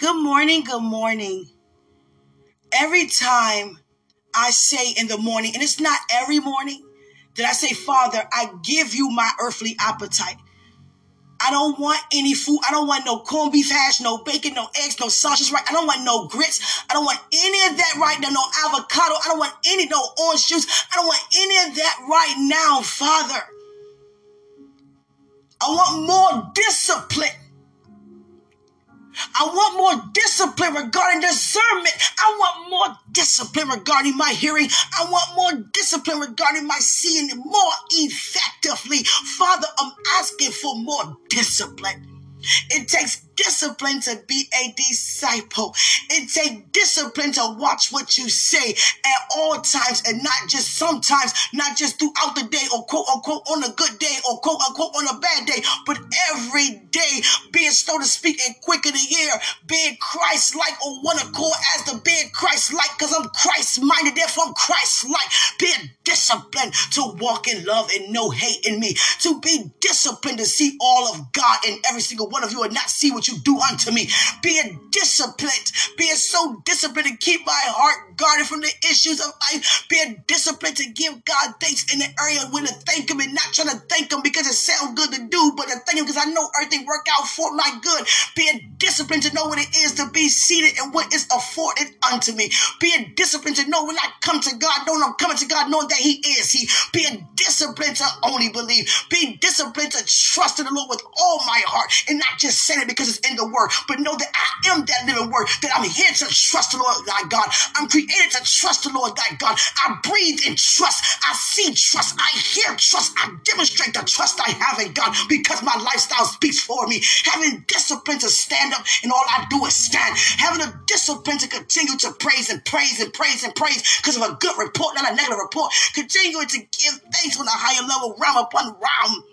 Good morning, good morning. Every time I say in the morning, and it's not every morning, that I say, Father, I give you my earthly appetite. I don't want any food. I don't want no corned beef hash, no bacon, no eggs, no sausage, right? I don't want no grits. I don't want any of that right now, no avocado. I don't want any, no orange juice. I don't want any of that right now, Father. I want more discipline. I want more discipline regarding discernment. I want more discipline regarding my hearing. I want more discipline regarding my seeing more effectively. Father, I'm asking for more discipline. It takes discipline to be a disciple. It takes discipline to watch what you say at all times and not just sometimes, not just throughout the day or quote unquote on a good day or quote unquote on a bad day, but every day being slow to speak and quick in the hear, being Christ like or one accord as the being Christ like because I'm Christ minded, therefore I'm Christ like, being disciplined to walk in love and no hate in me, to be disciplined to see all of God in every single one of you and not see what you you do unto me. Being disciplined, being so disciplined to keep my heart guarded from the issues of life, being disciplined to give God thanks in the area when to thank Him and not trying to thank Him because it sounds good to do, but to thank Him because I know everything work out for my good. Being disciplined to know what it is to be seated and what is afforded unto me. Being disciplined to know when I come to God, knowing I'm coming to God, knowing that He is He. Being disciplined to only believe. Being disciplined to trust in the Lord with all my heart and not just saying it because it's in the word, but know that I am that living word, that I'm here to trust the Lord thy God. I'm created to trust the Lord thy God. I breathe in trust. I see trust. I hear trust. I demonstrate the trust I have in God because my lifestyle speaks for me. Having discipline to stand up and all I do is stand. Having a discipline to continue to praise and praise and praise and praise because of a good report, not a negative report. Continuing to give thanks on a higher level, realm upon realm.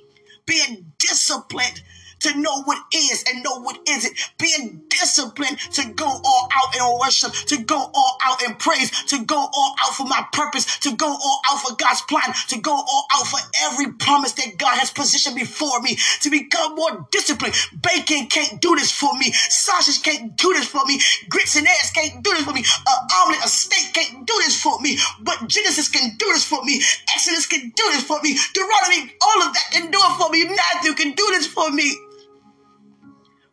Being disciplined to know what is and know what isn't, being disciplined to go all out in worship, to go all out in praise, to go all out for my purpose, to go all out for God's plan, to go all out for every promise that God has positioned before me, to become more disciplined. Bacon can't do this for me. Sausage can't do this for me. Grits and eggs can't do this for me. An omelet, a steak can't do this for me. But Genesis can do this for me. Exodus can do this for me. Deuteronomy, all of that can do it for me. Matthew can do this for me.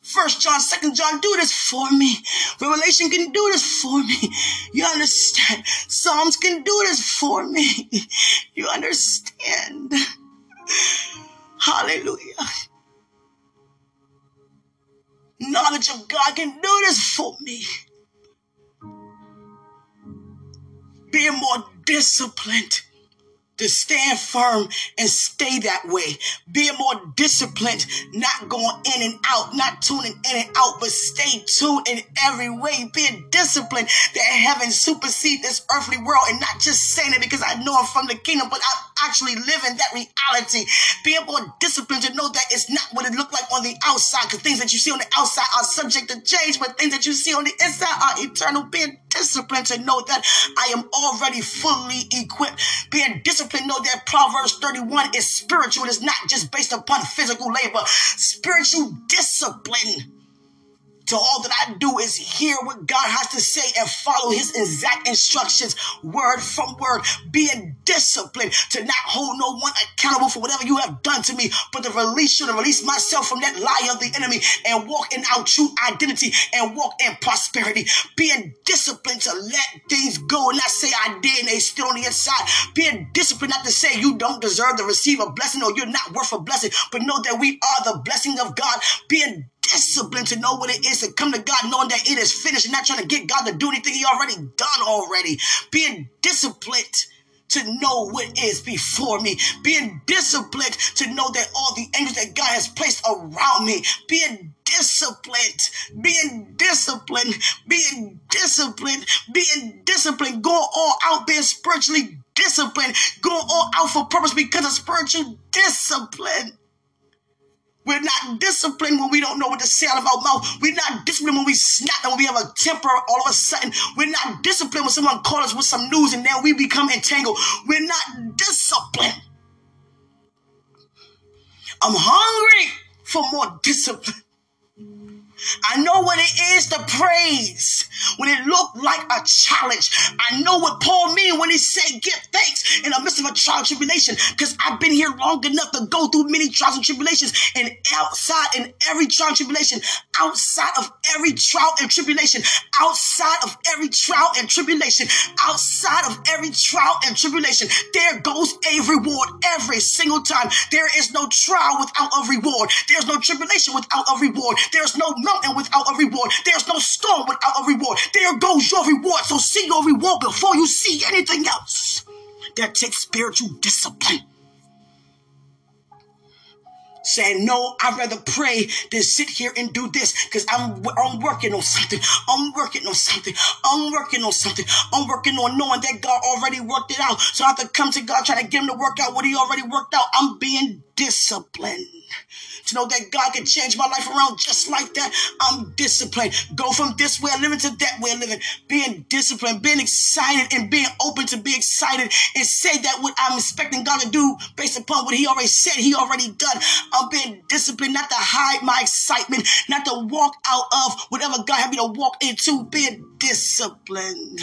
First John, Second John, do this for me. Revelation can do this for me. You understand? Psalms can do this for me. You understand? Hallelujah. Knowledge of God can do this for me. Being more disciplined to stand firm and stay that way. Being more disciplined, not going in and out, not tuning in and out, but stay tuned in every way. Being disciplined that heaven supersede this earthly world and not just saying it because I know I'm from the kingdom, but I'm actually living that reality. Being more disciplined to know that it's not what it looked like on the outside because things that you see on the outside are subject to change, but things that you see on the inside are eternal. Being disciplined to know that I am already fully equipped. Being disciplined, know that Proverbs 31 is spiritual. It's not just based upon physical labor. Spiritual discipline to all that I do is hear what God has to say and follow his exact instructions, word from word, being disciplined to not hold no one accountable for whatever you have done to me, but to release you, to release myself from that lie of the enemy and walk in our true identity and walk in prosperity. Being disciplined to let things go and not say I did and they still on the inside. Being disciplined not to say you don't deserve to receive a blessing or you're not worth a blessing, but know that we are the blessing of God. Being discipline to know what it is to come to God knowing that it is finished not trying to get God to do anything he already done already. Being disciplined to know what is before me. Being disciplined to know that all the angels that God has placed around me. Being disciplined, being disciplined, being disciplined, being disciplined, go all out, being spiritually disciplined, go all out for purpose because of spiritual discipline. We're not disciplined when we don't know what to say out of our mouth. We're not disciplined when we snap and when we have a temper all of a sudden. We're not disciplined when someone calls us with some news and then we become entangled. We're not disciplined. I'm hungry for more discipline. I know what it is to praise when it looked like a challenge. I know what Paul mean when he said give thanks in the midst of a trial and tribulation because I've been here long enough to go through many trials and tribulations and outside in every trial and tribulation, outside of every trial and tribulation, outside of every trial and tribulation, outside of every trial and tribulation, there goes a reward every single time. There is no trial without a reward. There's no tribulation without a reward. There's no mountain without a reward. There's no storm without a reward. There goes your reward. So see your reward before you see anything else. That takes spiritual discipline saying, No, I'd rather pray than sit here and do this because I'm, I'm working on something. I'm working on something. I'm working on something. I'm working on knowing that God already worked it out. So I have to come to God trying to get him to work out what he already worked out. I'm being disciplined to know that God can change my life around just like that. I'm disciplined. Go from this way of living to that way of living. Being disciplined, being excited, and being open to be excited and say that what I'm expecting God to do based upon what He already said, He already done. I'm being disciplined not to hide my excitement, not to walk out of whatever God had me to walk into. Being disciplined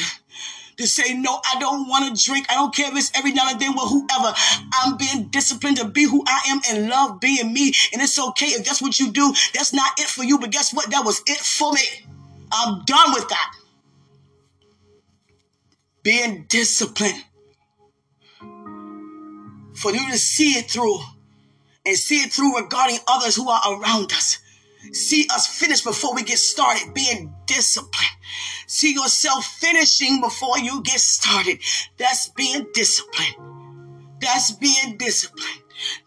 to say, no, I don't want to drink. I don't care if it's every now and then with whoever. I'm being disciplined to be who I am and love being me. And it's okay if that's what you do. That's not it for you. But guess what? That was it for me. I'm done with that. Being disciplined for you to see it through and see it through regarding others who are around us. See us finish before we get started, being disciplined. See yourself finishing before you get started. That's being disciplined. That's being disciplined.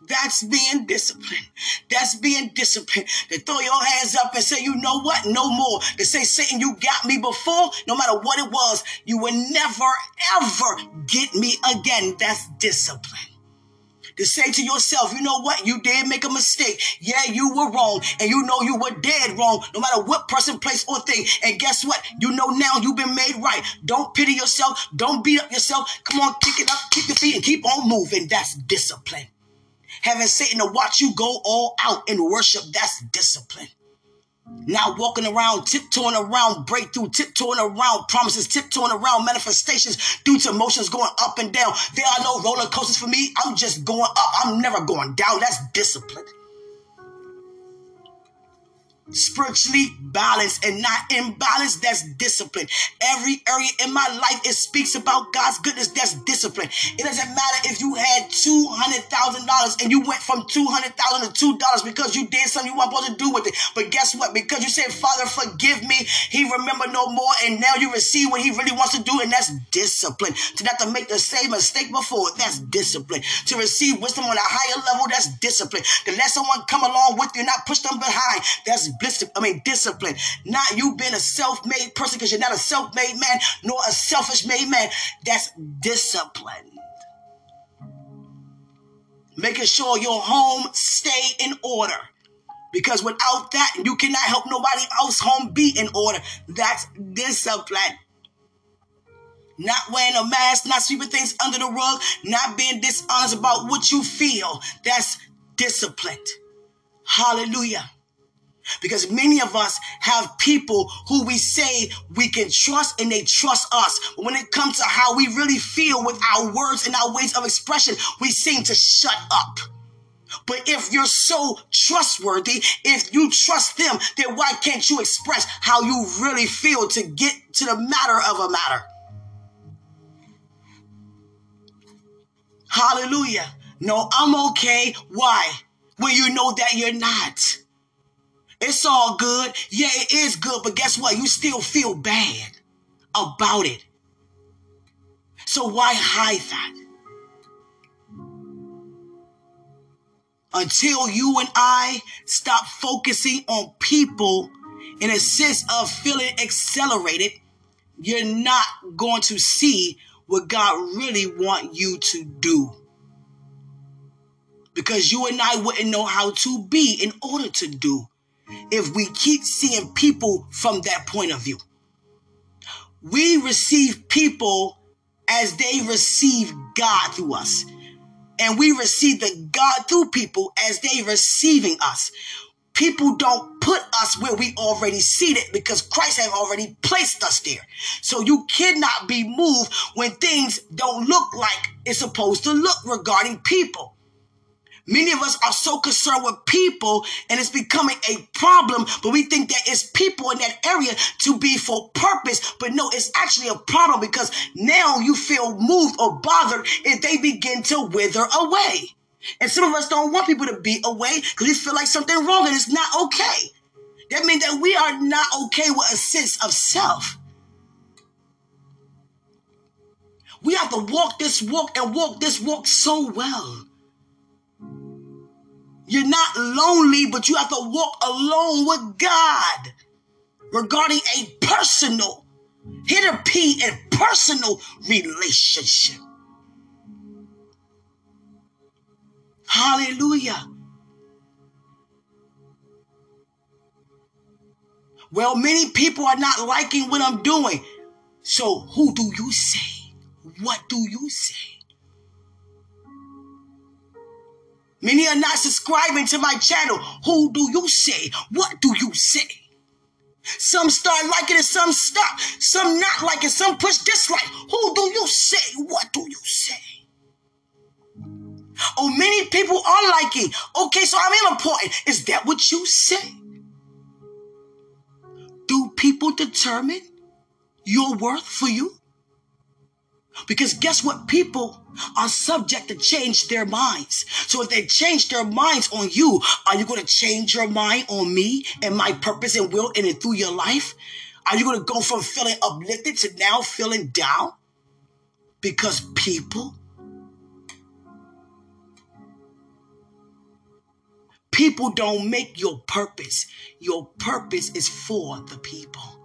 That's being disciplined. That's being disciplined. To throw your hands up and say, you know what? No more. To say, Satan, you got me before, no matter what it was, you will never, ever get me again. That's discipline to say to yourself, you know what? You did make a mistake. Yeah, you were wrong. And you know you were dead wrong, no matter what person, place, or thing. And guess what? You know now you've been made right. Don't pity yourself. Don't beat up yourself. Come on, kick it up, kick your feet, and keep on moving. That's discipline. Having Satan to watch you go all out in worship, that's discipline. Now walking around, tiptoeing around breakthrough, tiptoeing around promises, tiptoeing around manifestations due to emotions going up and down. There are no roller coasters for me. I'm just going up. I'm never going down. That's discipline spiritually balanced and not imbalanced, that's discipline. Every area in my life, it speaks about God's goodness, that's discipline. It doesn't matter if you had $200,000 and you went from 200,000 to $2 because you did something you weren't supposed to do with it. But guess what? Because you said, Father, forgive me, He remember no more, and now you receive what He really wants to do, and that's discipline. To not to make the same mistake before, that's discipline. To receive wisdom on a higher level, that's discipline. To let someone come along with you, not push them behind, that's I mean, discipline. Not you being a self-made person because you're not a self-made man, nor a selfish made man. That's discipline. Making sure your home stay in order. Because without that, you cannot help nobody else home be in order. That's discipline. Not wearing a mask, not sweeping things under the rug, not being dishonest about what you feel. That's disciplined. Hallelujah. Because many of us have people who we say we can trust and they trust us. But when it comes to how we really feel with our words and our ways of expression, we seem to shut up. But if you're so trustworthy, if you trust them, then why can't you express how you really feel to get to the matter of a matter? Hallelujah. No, I'm okay. Why? When you know that you're not. It's all good. Yeah, it is good, but guess what? You still feel bad about it. So why hide that? Until you and I stop focusing on people in a sense of feeling accelerated, you're not going to see what God really want you to do. Because you and I wouldn't know how to be in order to do if we keep seeing people from that point of view. We receive people as they receive God through us. And we receive the God through people as they receiving us. people don't put us where we already seated because Christ have already placed us there. So you cannot be moved when things don't look like it's supposed to look regarding people. Many of us are so concerned with people and it's becoming a problem, but we think that it's people in that area to be for purpose. But no, it's actually a problem because now you feel moved or bothered if they begin to wither away. And some of us don't want people to be away because we feel like something wrong and it's not okay. That means that we are not okay with a sense of self. We have to walk this walk and walk this walk so well. You're not lonely, but you have to walk alone with God regarding a personal, hit a P and personal relationship. Hallelujah. Well, many people are not liking what I'm doing. So who do you say? What do you say? Many are not subscribing to my channel. Who do you say? What do you say? Some start liking it, some stop. Some not liking, some push dislike. Who do you say? What do you say? Oh, many people are liking. Okay, so I'm important. Is that what you say? Do people determine your worth for you? Because guess what? People are subject to change their minds. So if they change their minds on you, are you going to change your mind on me and my purpose and will in and through your life? Are you going to go from feeling uplifted to now feeling down? Because people People don't make your purpose. Your purpose is for the people.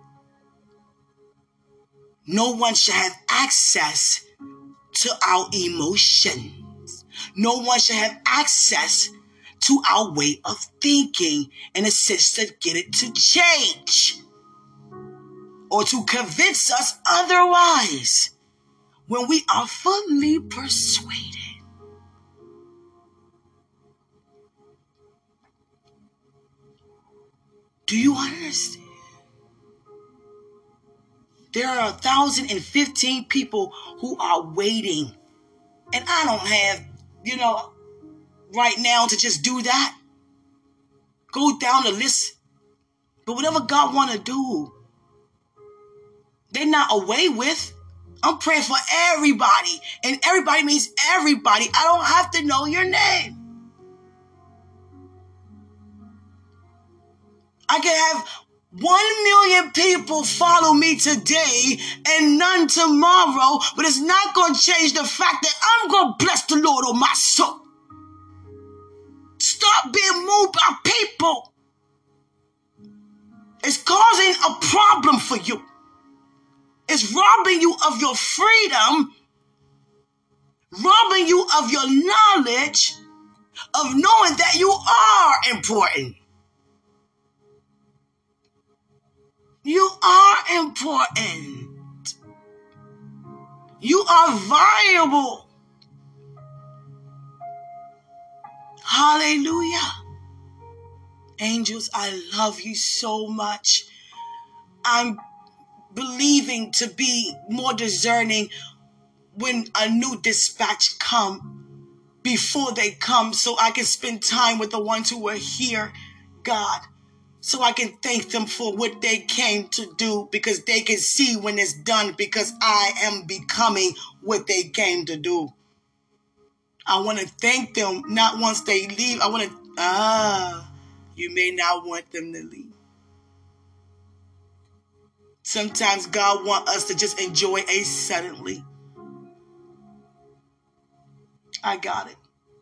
No one should have access to our emotions. No one should have access to our way of thinking and a sense to get it to change or to convince us otherwise when we are fully persuaded. Do you understand? There are 1,015 people who are waiting. And I don't have, you know, right now to just do that. Go down the list. But whatever God want to do, they're not away with. I'm praying for everybody. And everybody means everybody. I don't have to know your name. I can have one million people follow me today and none tomorrow, but it's not going to change the fact that I'm going to bless the Lord on my soul. Stop being moved by people. It's causing a problem for you. It's robbing you of your freedom, robbing you of your knowledge, of knowing that you are important. You are important. You are valuable. Hallelujah. Angels, I love you so much. I'm believing to be more discerning when a new dispatch come before they come so I can spend time with the ones who are here, God so I can thank them for what they came to do because they can see when it's done because I am becoming what they came to do. I want to thank them not once they leave. I want to, ah, you may not want them to leave. Sometimes God wants us to just enjoy a suddenly. I got it.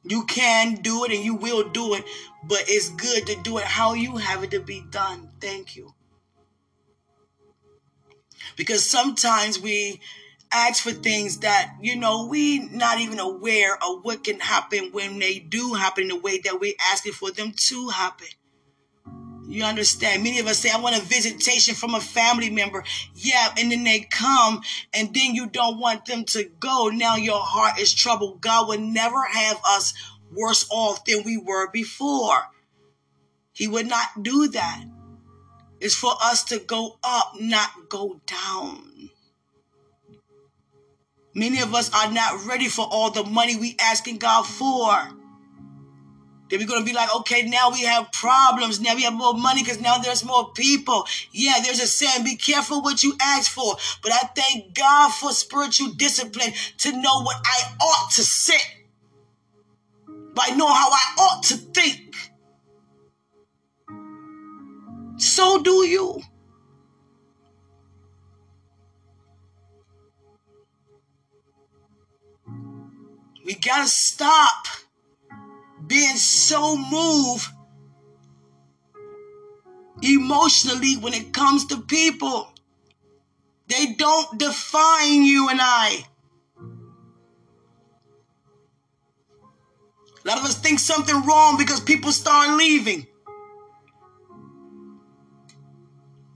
You can do it and you will do it, but it's good to do it how you have it to be done. Thank you. Because sometimes we ask for things that, you know, we not even aware of what can happen when they do happen the way that we're asking for them to happen. You understand? Many of us say, I want a visitation from a family member. Yeah, and then they come and then you don't want them to go. Now your heart is troubled. God will never have us worse off than we were before. He would not do that. It's for us to go up, not go down. Many of us are not ready for all the money we asking God for. Then we're going to be like, okay, now we have problems. Now we have more money because now there's more people. Yeah, there's a saying, be careful what you ask for. But I thank God for spiritual discipline to know what I ought to say. But know how I ought to think. So do you. We gotta stop being so moved emotionally when it comes to people. They don't define you and I. A lot of us think something wrong because people start leaving.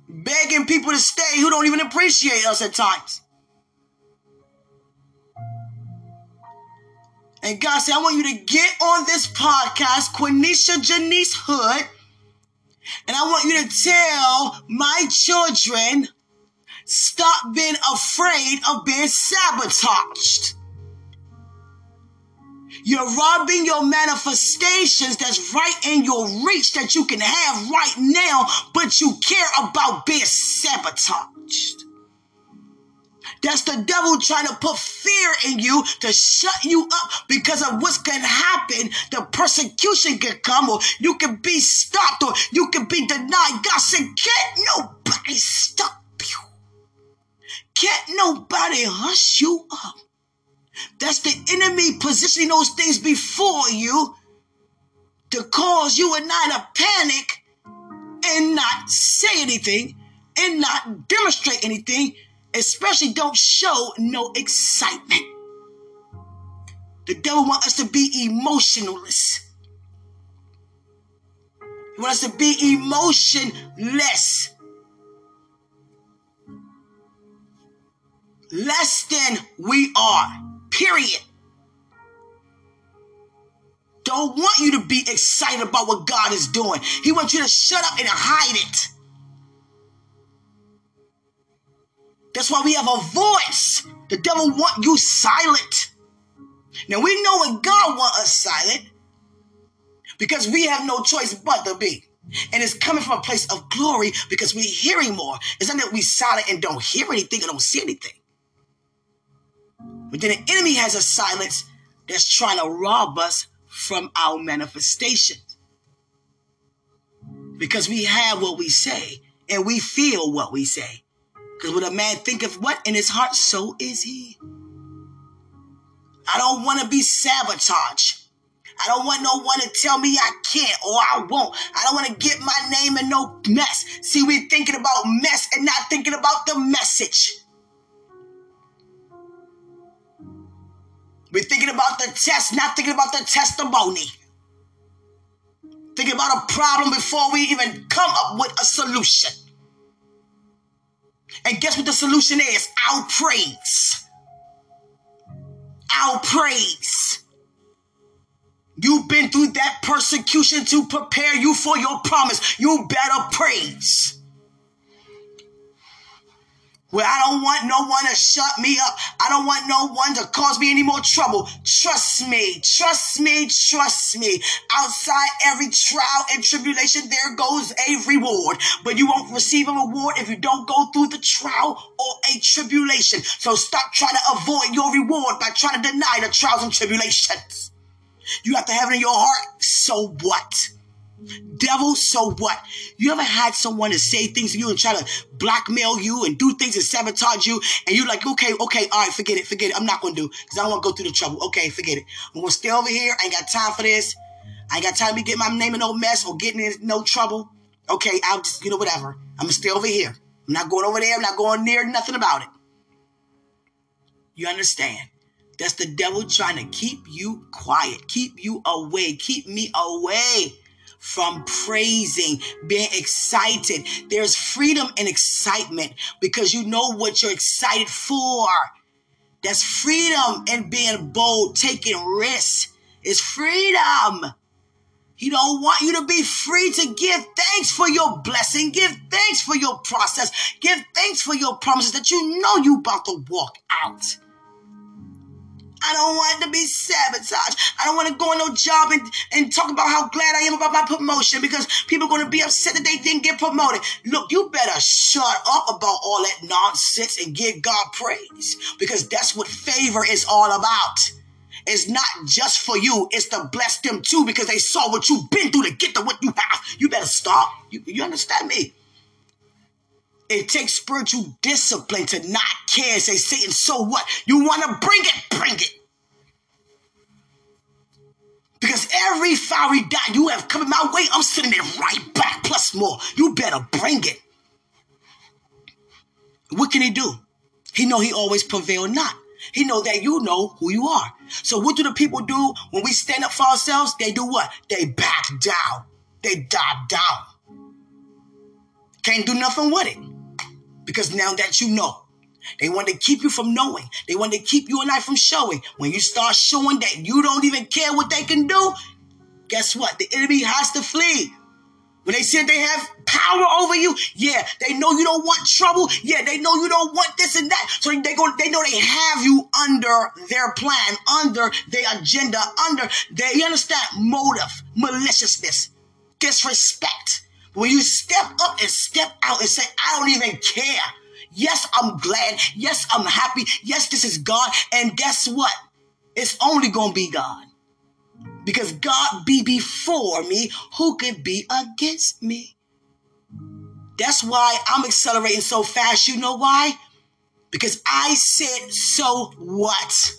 Begging people to stay who don't even appreciate us at times. And God said, I want you to get on this podcast, Quenisha Janice Hood, and I want you to tell my children, stop being afraid of being sabotaged. You're robbing your manifestations that's right in your reach that you can have right now, but you care about being sabotaged. That's the devil trying to put fear in you to shut you up because of what's going to happen. The persecution can come or you can be stopped or you can be denied. God said, can't nobody stop you. Can't nobody hush you up. That's the enemy positioning those things before you to cause you and I to panic and not say anything and not demonstrate anything especially don't show no excitement. The devil wants us to be emotionless. He wants us to be emotionless. Less than we are. Period. Don't want you to be excited about what God is doing. He wants you to shut up and hide it. That's why we have a voice. The devil want you silent. Now we know when God want us silent because we have no choice but to be. And it's coming from a place of glory because we're hearing more. It's not that we silent and don't hear anything or don't see anything. But then the enemy has a silence that's trying to rob us from our manifestations. Because we have what we say and we feel what we say. Because what a man thinketh what in his heart, so is he. I don't want to be sabotaged. I don't want no one to tell me I can't or I won't. I don't want to get my name in no mess. See, we're thinking about mess and not thinking about the message. We're thinking about the test, not thinking about the testimony. Thinking about a problem before we even come up with a solution. And guess what the solution is? Our praise. Our praise. You've been through that persecution to prepare you for your promise. You better praise where I don't want no one to shut me up. I don't want no one to cause me any more trouble. Trust me, trust me, trust me. Outside every trial and tribulation, there goes a reward. But you won't receive a reward if you don't go through the trial or a tribulation. So stop trying to avoid your reward by trying to deny the trials and tribulations. You have to have it in your heart. So what? Devil, so what? You ever had someone to say things to you and try to blackmail you and do things and sabotage you, and you're like, okay, okay, all right, forget it, forget it. I'm not gonna do because I don't want to go through the trouble. Okay, forget it. I'm gonna stay over here. I ain't got time for this. I ain't got time to get my name in no mess or getting in no trouble. Okay, I'll just, you know, whatever. I'm gonna stay over here. I'm not going over there. I'm not going near nothing about it. You understand? That's the devil trying to keep you quiet, keep you away, keep me away from praising, being excited. There's freedom and excitement because you know what you're excited for. That's freedom and being bold, taking risks. It's freedom. He don't want you to be free to give thanks for your blessing. Give thanks for your process. Give thanks for your promises that you know you about to walk out. I don't want to be sabotaged. I don't want to go on no job and, and talk about how glad I am about my promotion because people are going to be upset that they didn't get promoted. Look, you better shut up about all that nonsense and give God praise because that's what favor is all about. It's not just for you, it's to bless them too because they saw what you've been through to get to what you have. You better stop. You, you understand me? It takes spiritual discipline to not care say, Satan, so what? You want to bring it, bring it. Because every fiery dot you have coming my way, I'm sending it right back, plus more. You better bring it. What can he do? He know he always prevail not. He know that you know who you are. So what do the people do when we stand up for ourselves? They do what? They back down. They dive down. Can't do nothing with it. Because now that you know, they want to keep you from knowing. They want to keep you and I from showing. When you start showing that you don't even care what they can do, guess what? The enemy has to flee. When they say they have power over you, yeah, they know you don't want trouble. Yeah, they know you don't want this and that. So they go, they know they have you under their plan, under their agenda, under their, you understand, motive, maliciousness, disrespect. When you step up and step out and say, I don't even care. Yes, I'm glad. Yes, I'm happy. Yes, this is God. And guess what? It's only going to be God. Because God be before me, who could be against me? That's why I'm accelerating so fast. You know why? Because I said, so what?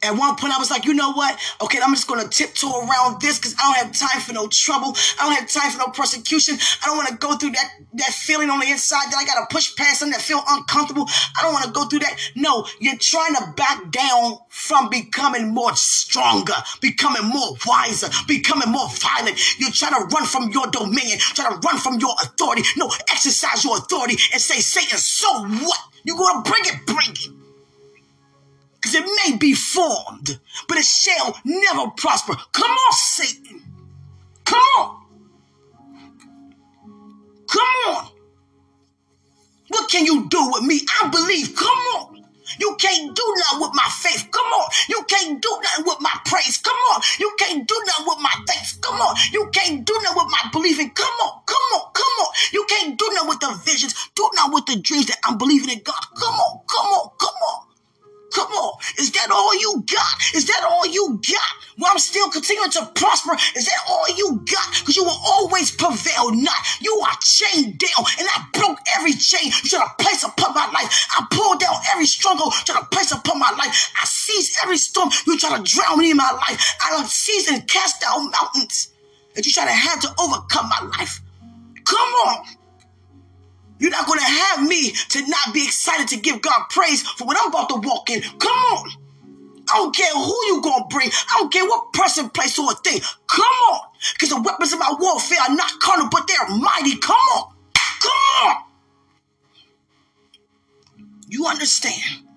At one point, I was like, you know what? Okay, I'm just going to tiptoe around this because I don't have time for no trouble. I don't have time for no persecution. I don't want to go through that, that feeling on the inside that I got to push past something that feel uncomfortable. I don't want to go through that. No, you're trying to back down from becoming more stronger, becoming more wiser, becoming more violent. You're trying to run from your dominion, trying to run from your authority. No, exercise your authority and say, Satan, so what? You're going to bring it, bring it because it may be formed, but it shall never prosper. Come on, Satan. Come on. Come on. What can you do with me? I believe. Come on. You can't do nothing with my faith. Come on. You can't do nothing with my praise. Come on. You can't do nothing with my thanks. Come on. You can't do nothing with my believing. Come on. Come on. Come on. You can't do nothing with the visions. Do nothing with the dreams that I'm believing in God. Come on. Come on. Come on. Come on. Is that all you got? Is that all you got? Well, I'm still continuing to prosper. Is that all you got? Because you will always prevail not. You are chained down, and I broke every chain you try to place upon my life. I pulled down every struggle you try to place upon my life. I seized every storm you try to drown me in my life. I seized and cast down mountains that you try to have to overcome my life. Come on. You're not going to have me to not be excited to give God praise for what I'm about to walk in. Come on. I don't care who you to bring. I don't care what person, place, or thing. Come on. Because the weapons of my warfare are not carnal, but they're mighty. Come on. Come on. You understand?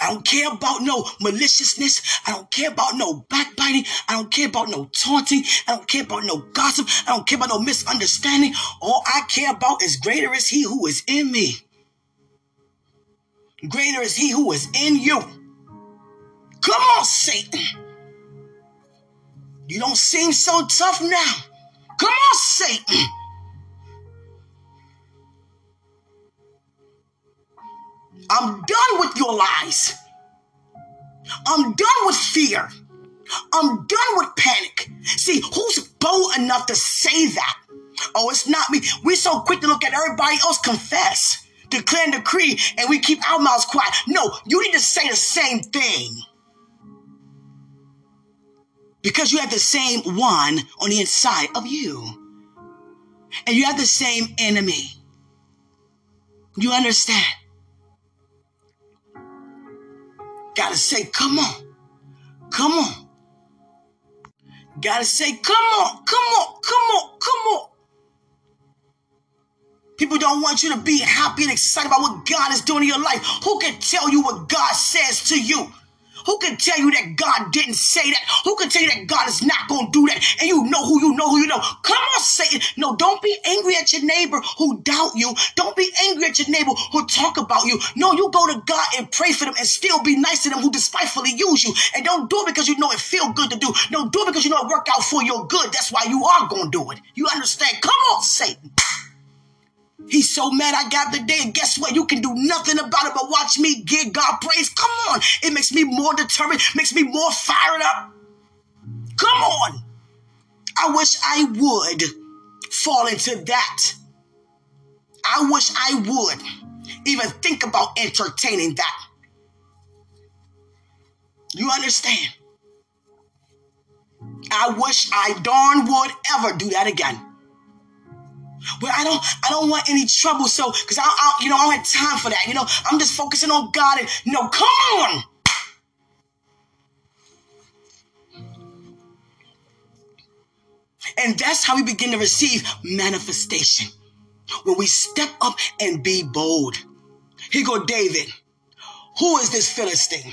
I don't care about no maliciousness. I don't care about no backbiting. I don't care about no taunting. I don't care about no gossip. I don't care about no misunderstanding. All I care about is greater is he who is in me. Greater is he who is in you. Come on, Satan. You don't seem so tough now. Come on, Satan. I'm done with your lies. I'm done with fear. I'm done with panic. See, who's bold enough to say that? Oh, it's not me. We're so quick to look at everybody else confess, declare and decree, and we keep our mouths quiet. No, you need to say the same thing. Because you have the same one on the inside of you. And you have the same enemy. You understand? Gotta say, come on. Come on. Gotta say, come on, come on, come on, come on. People don't want you to be happy and excited about what God is doing in your life. Who can tell you what God says to you? Who can tell you that God didn't say that? Who can tell you that God is not going to do that? And you know who you know who you know. Come on, Satan. No, don't be angry at your neighbor who doubt you. Don't be angry at your neighbor who talk about you. No, you go to God and pray for them and still be nice to them who despitefully use you. And don't do it because you know it feel good to do. No, do it because you know it work out for your good. That's why you are going to do it. You understand? Come on, Satan. He's so mad I got the day, and guess what? You can do nothing about it but watch me give God praise. Come on. It makes me more determined, makes me more fired up. Come on. I wish I would fall into that. I wish I would even think about entertaining that. You understand? I wish I darn would ever do that again. But I don't, I don't want any trouble. So, because I, I, you know, I don't have time for that. You know, I'm just focusing on God and, know, come on. And that's how we begin to receive manifestation. When we step up and be bold. Here go David. Who is this Philistine?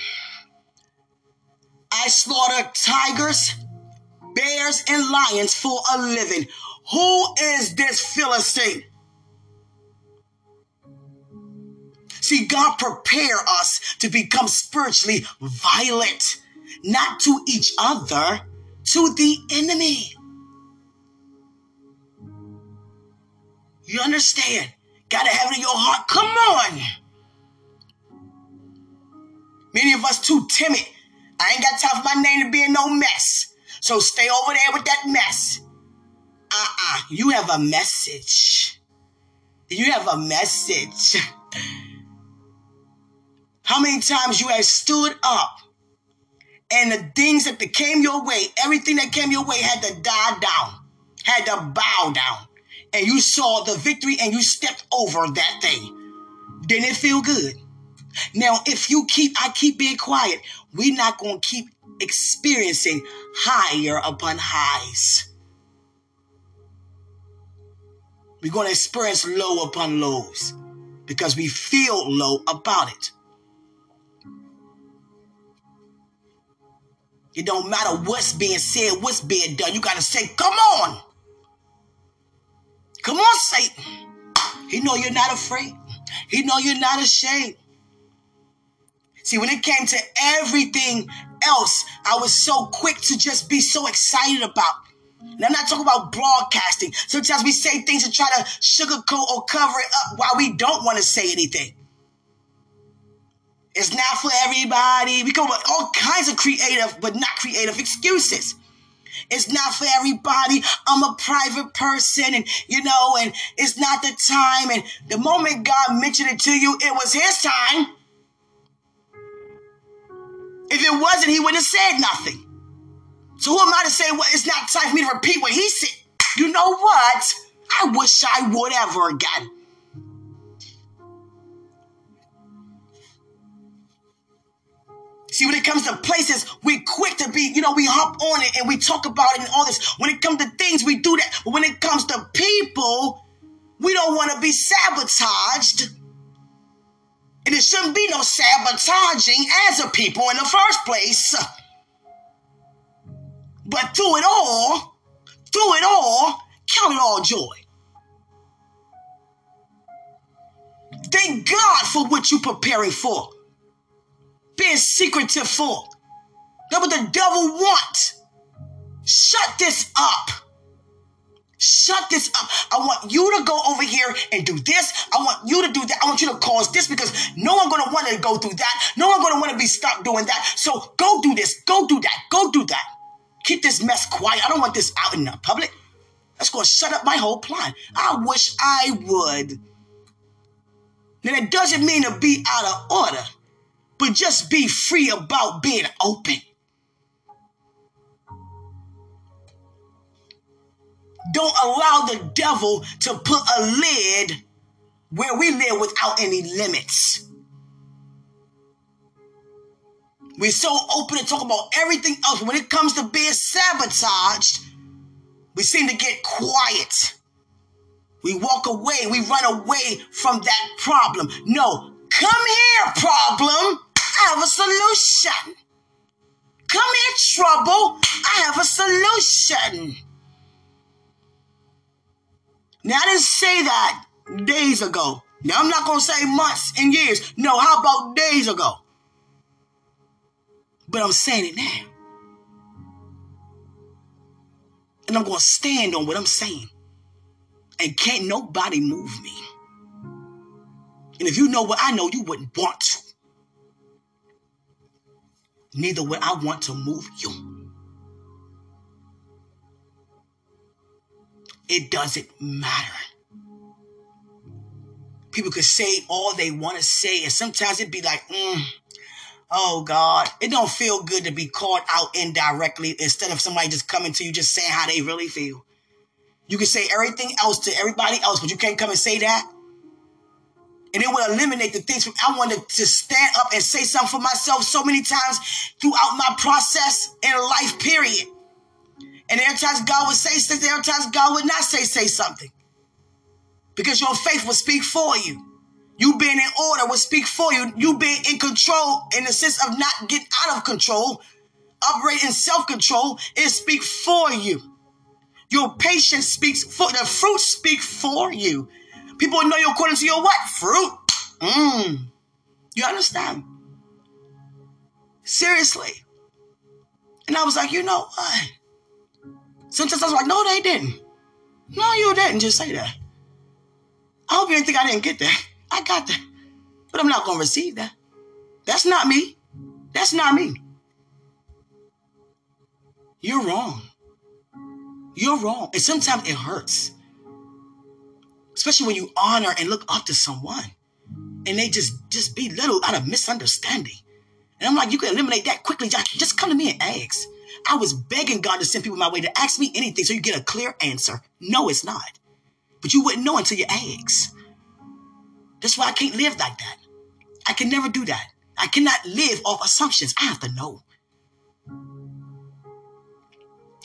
I slaughter tigers, bears, and lions for a living. Who is this Philistine? See, God prepare us to become spiritually violent, not to each other, to the enemy. You understand? Gotta have it in your heart. Come on. Many of us too timid. I ain't got time for my name to be in no mess. So stay over there with that mess. Uh-uh. You have a message. You have a message. How many times you have stood up and the things that came your way, everything that came your way had to die down, had to bow down. And you saw the victory and you stepped over that thing. Didn't it feel good? Now, if you keep, I keep being quiet, we're not going to keep experiencing higher upon highs. We're going to experience low upon lows because we feel low about it. It don't matter what's being said, what's being done. You got to say, come on. Come on, Satan. He know you're not afraid. He know you're not ashamed. See, when it came to everything else, I was so quick to just be so excited about. And I'm not talking about broadcasting. Sometimes we say things to try to sugarcoat or cover it up while we don't want to say anything. It's not for everybody. We come up with all kinds of creative, but not creative excuses. It's not for everybody. I'm a private person and, you know, and it's not the time. And the moment God mentioned it to you, it was his time. If it wasn't, he wouldn't have said nothing. So who am I to say well, it's not time for me to repeat what he said? You know what? I wish I would ever again. See, when it comes to places, we quick to be, you know, we hop on it and we talk about it and all this. When it comes to things, we do that. But when it comes to people, we don't want to be sabotaged. And it shouldn't be no sabotaging as a people in the first place. But through it all, through it all, count it all joy. Thank God for what you're preparing for. Being secretive for. That's what the devil wants. Shut this up. Shut this up. I want you to go over here and do this. I want you to do that. I want you to cause this because no one gonna want to go through that. No one gonna want to be stopped doing that. So go do this. Go do that. Go do that. Keep this mess quiet. I don't want this out in the public. That's going to shut up my whole plan. I wish I would. Now, it doesn't mean to be out of order, but just be free about being open. Don't allow the devil to put a lid where we live without any limits. We're so open to talk about everything else. When it comes to being sabotaged, we seem to get quiet. We walk away. We run away from that problem. No, come here, problem. I have a solution. Come here, trouble. I have a solution. Now, I didn't say that days ago. Now, I'm not going to say months and years. No, how about days ago? But I'm saying it now. And I'm going to stand on what I'm saying. And can't nobody move me. And if you know what I know, you wouldn't want to. Neither would I want to move you. It doesn't matter. People could say all they want to say, and sometimes it'd be like, mm, oh God, it don't feel good to be called out indirectly instead of somebody just coming to you just saying how they really feel. You can say everything else to everybody else, but you can't come and say that. And it will eliminate the things. I wanted to stand up and say something for myself so many times throughout my process in life, period. And there are times God would say something, there are times God would not say say something. Because your faith will speak for you. You being in order will speak for you. You being in control in the sense of not getting out of control, operating self-control, it speak for you. Your patience speaks for the fruit speak for you. People know you according to your what? Fruit. Mm. You understand? Seriously. And I was like, you know what? Sometimes I was like, no, they didn't. No, you didn't just say that. I hope you didn't think I didn't get that. I got that. But I'm not going to receive that. That's not me. That's not me. You're wrong. You're wrong. And sometimes it hurts. Especially when you honor and look up to someone and they just just be little out of misunderstanding. And I'm like, you can eliminate that quickly. Just come to me and ask. I was begging God to send people my way to ask me anything so you get a clear answer. No, it's not. But you wouldn't know until you ask. That's why I can't live like that. I can never do that. I cannot live off assumptions. I have to know.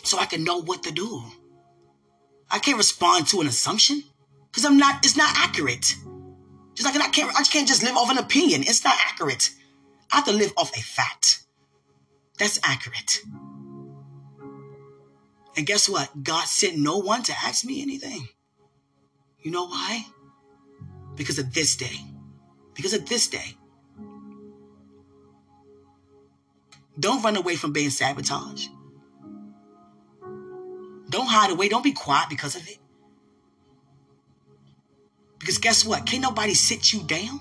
So I can know what to do. I can't respond to an assumption because I'm not, it's not accurate. Just like I can't, I can't just live off an opinion. It's not accurate. I have to live off a fact. That's accurate. And guess what? God sent no one to ask me anything. You know why? Because of this day. Because of this day. Don't run away from being sabotaged. Don't hide away. Don't be quiet because of it. Because guess what? Can't nobody sit you down.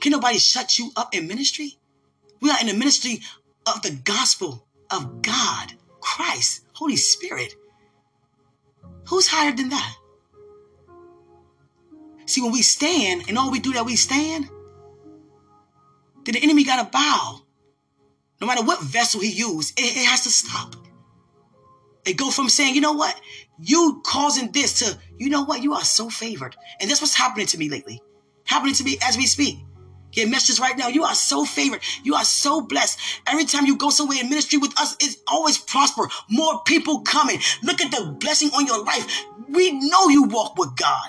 Can't nobody shut you up in ministry. We are in the ministry of the gospel of God, Christ, Holy Spirit. Who's higher than that? See, when we stand and all we do that we stand, then the enemy got to bow. No matter what vessel he used, it, it has to stop. It go from saying, you know what, you causing this to, you know what, you are so favored. And that's what's happening to me lately. Happening to me as we speak. Get messages right now. You are so favored. You are so blessed. Every time you go somewhere in ministry with us, it's always prosper. More people coming. Look at the blessing on your life. We know you walk with God.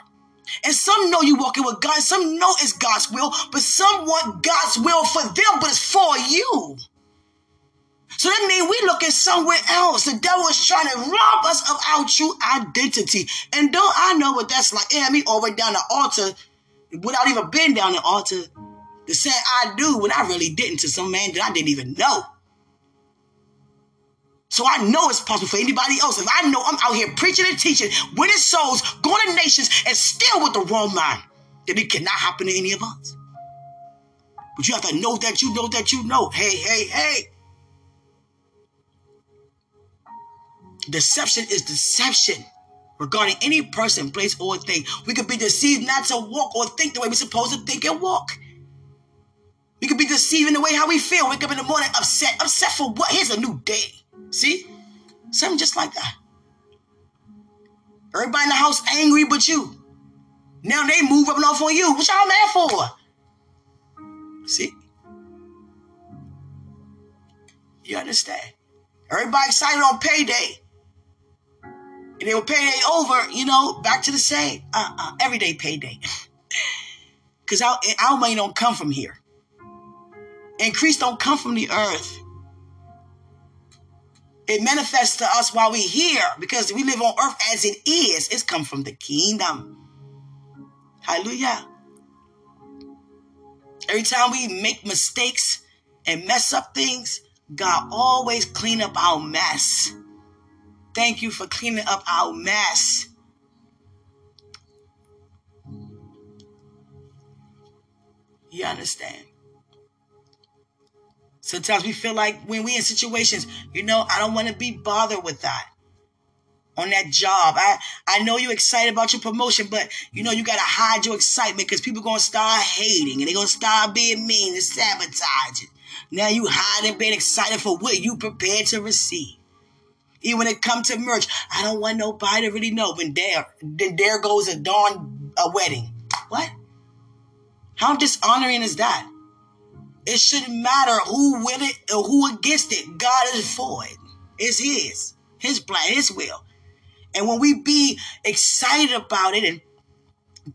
And some know you walking with God. Some know it's God's will, but some want God's will for them, but it's for you. So that means we looking somewhere else. The devil is trying to rob us of our true identity. And don't I know what that's like? Yeah, me over down the altar without even being down the altar to say I do when I really didn't to some man that I didn't even know. So I know it's possible for anybody else. If I know I'm out here preaching and teaching, winning souls, going to nations, and still with the wrong mind, then it cannot happen to any of us. But you have to know that you know that you know. Hey, hey, hey. Deception is deception regarding any person, place, or thing. We could be deceived not to walk or think the way we're supposed to think and walk. We could be deceived in the way how we feel. Wake up in the morning upset. Upset for what? Here's a new day. See? Something just like that. Everybody in the house angry but you. Now they move up and off on you. What y'all mad for? See? You understand? Everybody excited on payday. And then when payday over, you know, back to the same. Uh, uh, everyday payday. Because our, our money don't come from here. Increase don't come from the earth. It manifests to us while we're here because we live on earth as it is. It's come from the kingdom. Hallelujah. Every time we make mistakes and mess up things, God always clean up our mess. Thank you for cleaning up our mess. You understand? Sometimes we feel like when we in situations, you know, I don't want to be bothered with that. On that job. I, I know you're excited about your promotion, but you know you gotta hide your excitement because people gonna start hating and they're gonna start being mean and sabotaging. Now you hiding, being excited for what you prepared to receive. Even when it comes to merch, I don't want nobody to really know. When there, then there goes a darn a wedding. What? How dishonoring is that? It shouldn't matter who with it or who against it. God is for it. It's His, His plan, His will. And when we be excited about it and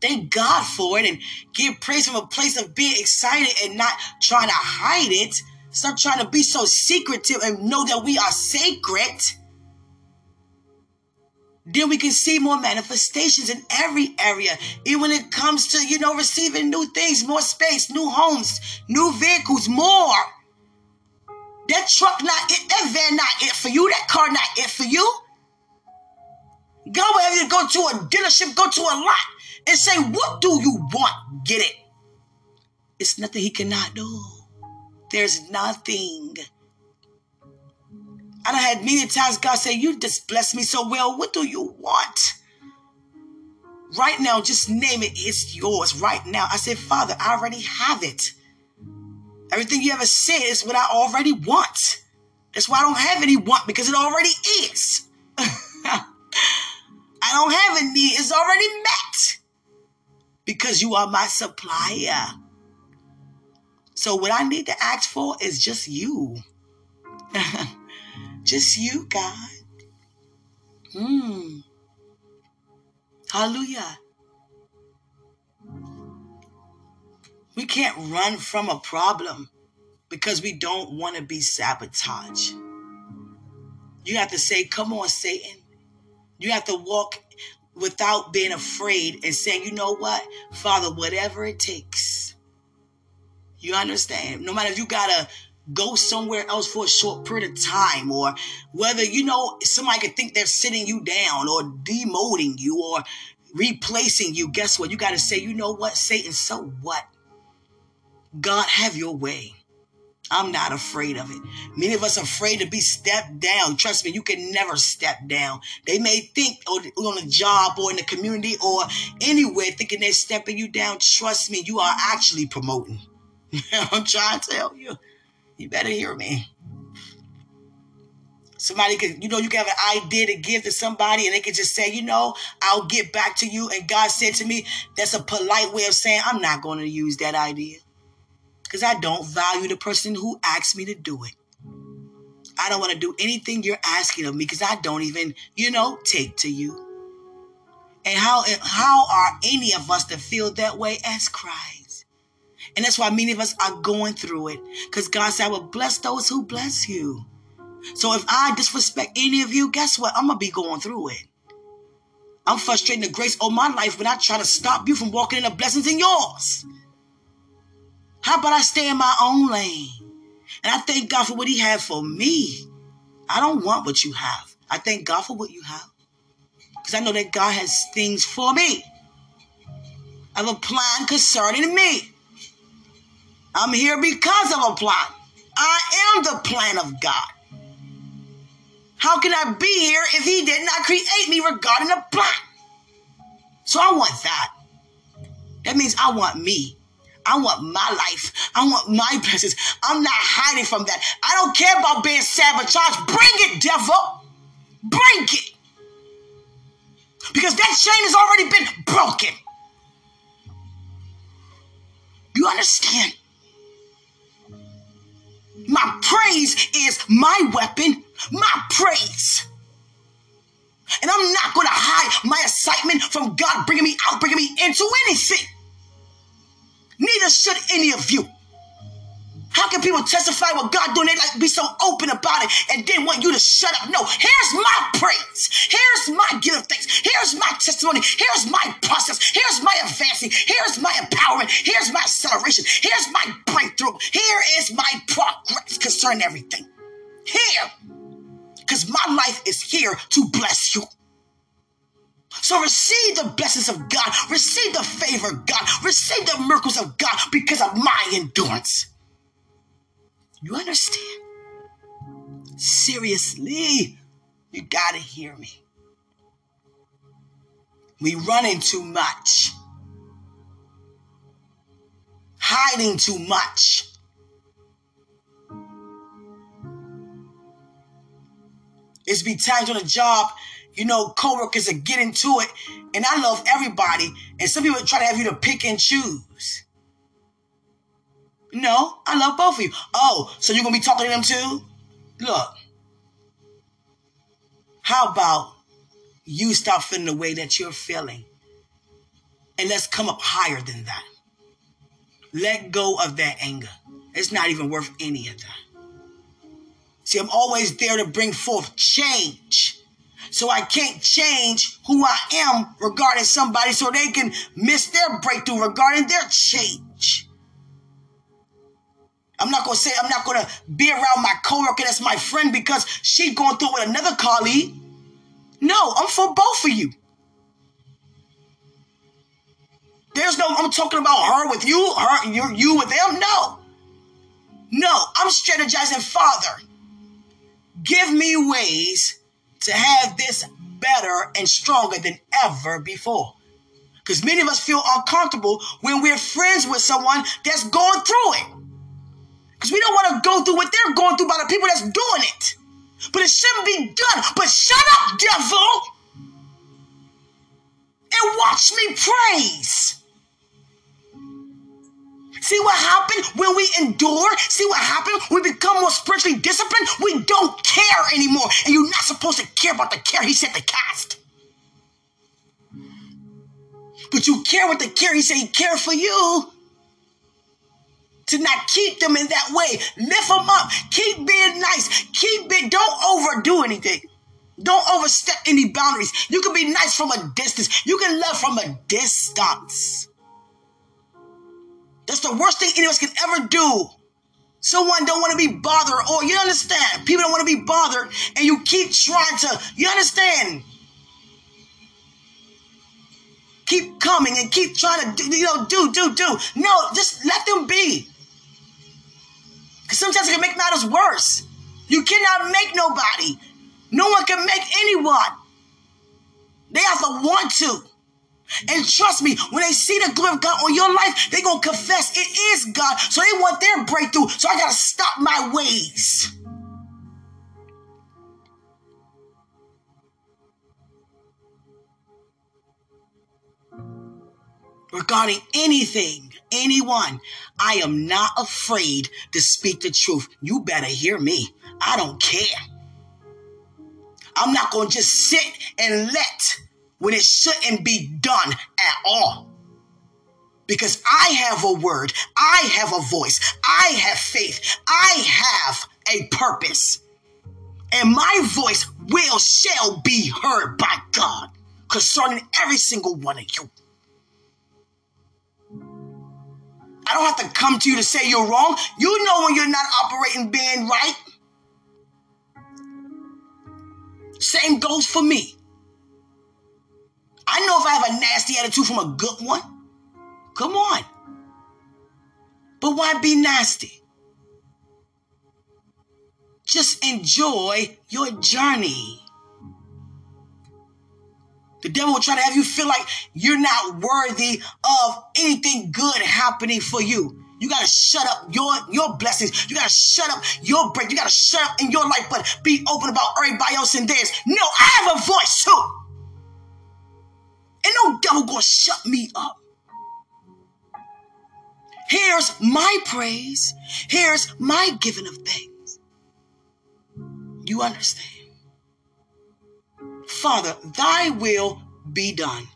thank God for it and give praise from a place of being excited and not trying to hide it, stop trying to be so secretive and know that we are sacred then we can see more manifestations in every area. Even when it comes to, you know, receiving new things, more space, new homes, new vehicles, more. That truck not it, that van not it for you, that car not it for you. Go wherever you go to a dealership, go to a lot, and say, what do you want? Get it. It's nothing he cannot do. There's nothing I done had many times God said, You just bless me so well. What do you want? Right now, just name it. It's yours right now. I said, Father, I already have it. Everything you ever said is what I already want. That's why I don't have any want because it already is. I don't have a need. It's already met because you are my supplier. So what I need to ask for is just you. Just you, God. Hmm. Hallelujah. We can't run from a problem because we don't want to be sabotaged. You have to say, Come on, Satan. You have to walk without being afraid and saying, You know what? Father, whatever it takes. You understand? No matter if you got to go somewhere else for a short period of time, or whether, you know, somebody could think they're sitting you down or demoting you or replacing you. Guess what? You got to say, you know what, Satan, so what? God, have your way. I'm not afraid of it. Many of us are afraid to be stepped down. Trust me, you can never step down. They may think on a job or in the community or anywhere thinking they're stepping you down. Trust me, you are actually promoting. I'm trying to tell you. You better hear me. Somebody could, you know, you can have an idea to give to somebody and they could just say, you know, I'll get back to you. And God said to me, that's a polite way of saying, I'm not going to use that idea because I don't value the person who asked me to do it. I don't want to do anything you're asking of me because I don't even, you know, take to you. And how how are any of us to feel that way as Christ? And that's why many of us are going through it. Because God said, I will bless those who bless you. So if I disrespect any of you, guess what? I'm going to be going through it. I'm frustrating the grace of my life when I try to stop you from walking in the blessings in yours. How about I stay in my own lane? And I thank God for what He had for me. I don't want what you have. I thank God for what you have. Because I know that God has things for me. I have a plan concerning me. I'm here because of a plan. I am the plan of God. How can I be here if He did not create me regarding a plan? So I want that. That means I want me. I want my life. I want my blessings. I'm not hiding from that. I don't care about being sabotaged. Bring it, devil. Bring it. Because that chain has already been broken. You understand? My praise is my weapon, my praise. And I'm not going to hide my excitement from God bringing me out, bringing me into anything. Neither should any of you. How can people testify what God doing? They like be so open about it and then want you to shut up. No, here's my praise. Here's my give of thanks. Here's my testimony. Here's my process. Here's my advancing. Here's my empowerment. Here's my acceleration. Here's my breakthrough. Here is my progress concerning everything. Here. Because my life is here to bless you. So receive the blessings of God, receive the favor of God, receive the miracles of God because of my endurance. You understand? Seriously, you gotta hear me. We running too much, hiding too much. It's be times on the job, you know, coworkers are getting to it, and I love everybody, and some people try to have you to pick and choose. No, I love both of you. Oh, so you're gonna be talking to them too? Look, how about you stop feeling the way that you're feeling, and let's come up higher than that. Let go of that anger. It's not even worth any of that. See, I'm always there to bring forth change. So I can't change who I am regarding somebody so they can miss their breakthrough regarding their change. I'm not gonna say I'm not gonna be around my coworker that's my friend because she's going through with another colleague. No, I'm for both of you. There's no I'm talking about her with you, her you you with them. No. No, I'm strategizing, Father. Give me ways to have this better and stronger than ever before. Because many of us feel uncomfortable when we're friends with someone that's going through it. Because we don't want to go through what they're going through by the people that's doing it. But it shouldn't be done. But shut up, devil, and watch me praise. See what happened when we endure? See what happened we become more spiritually disciplined? We don't care anymore. And you're not supposed to care about the care he said to cast. But you care what the care he said he cared for you to not keep them in that way. Lift them up. Keep being nice. Keep it. Don't overdo anything. Don't overstep any boundaries. You can be nice from a distance. You can love from a distance. That's the worst thing any of us can ever do. Someone don't want to be bothered, or you understand? People don't want to be bothered, and you keep trying to. You understand? Keep coming and keep trying to, do, you know, do, do, do. No, just let them be. Because sometimes it can make matters worse. You cannot make nobody. No one can make anyone. They have to want to. And trust me, when they see the glory of God on your life, they're going to confess it is God. So they want their breakthrough. So I got to stop my ways. Regarding anything anyone. I am not afraid to speak the truth. You better hear me. I don't care. I'm not going to just sit and let when it shouldn't be done at all. Because I have a word, I have a voice, I have faith, I have a purpose. And my voice will, shall be heard by God concerning every single one of you. I don't have to come to you to say you're wrong. You know when you're not operating being right. Same goes for me. I know if I have a nasty attitude from a good one. Come on. But why be nasty? Just enjoy your journey. The devil will try to have you feel like you're not worthy of anything good happening for you. You gotta shut up your your blessings. You gotta shut up your break. You gotta shut up in your life, but be open about everybody else in theirs. No, I have a voice too. And no devil gonna shut me up. Here's my praise. Here's my giving of thanks. You understand? Father, thy will be done.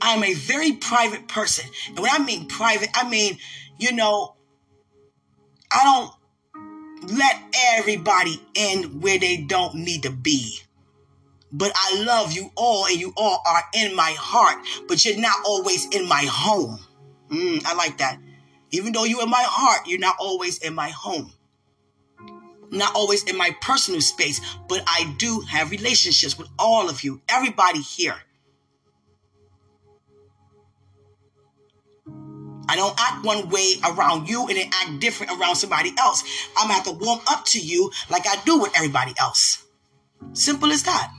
I'm a very private person. And when I mean private, I mean, you know, I don't let everybody in where they don't need to be. But I love you all, and you all are in my heart, but you're not always in my home. Mm, I like that. Even though you're in my heart, you're not always in my home. Not always in my personal space, but I do have relationships with all of you, everybody here. I don't act one way around you and then act different around somebody else. I'm gonna have to warm up to you like I do with everybody else. Simple as that.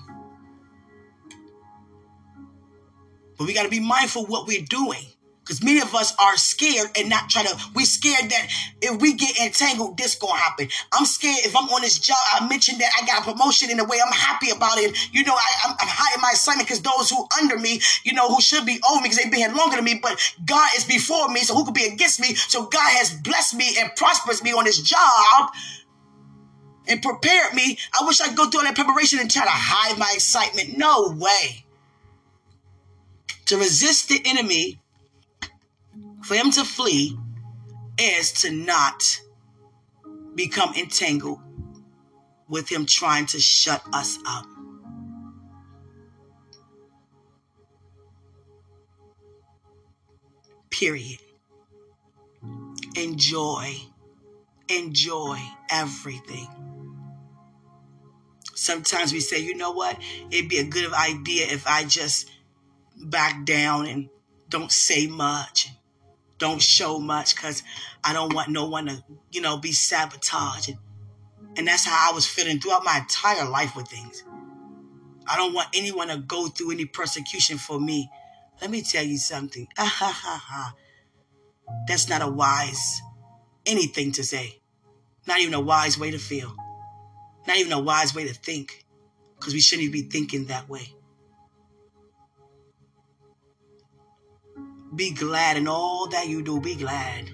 But we gotta be mindful what we're doing. Because many of us are scared and not trying to, we're scared that if we get entangled, this gonna happen. I'm scared if I'm on this job, I mentioned that I got a promotion in a way I'm happy about it. You know, I, am high in my assignment because those who under me, you know, who should be over me because they've been here longer than me, but God is before me, so who could be against me? So God has blessed me and prospers me on this job and prepared me. I wish I could go through all that preparation and try to hide my excitement. No way. To resist the enemy for him to flee is to not become entangled with him trying to shut us up. Period. Enjoy. Enjoy everything. Sometimes we say, you know what? It'd be a good idea if I just back down and don't say much don't show much because I don't want no one to, you know, be sabotaged. And that's how I was feeling throughout my entire life with things. I don't want anyone to go through any persecution for me. Let me tell you something. That's not a wise anything to say. Not even a wise way to feel. Not even a wise way to think. Because we shouldn't be thinking that way. Be glad in all that you do. Be glad.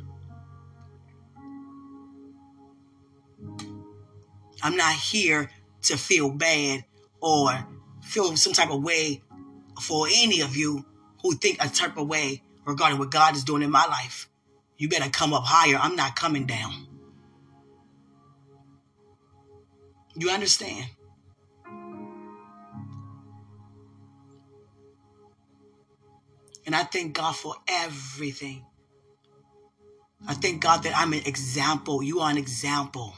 I'm not here to feel bad or feel some type of way for any of you who think a type of way regarding what God is doing in my life. You better come up higher. I'm not coming down. You understand? And I thank God for everything. I thank God that I'm an example. You are an example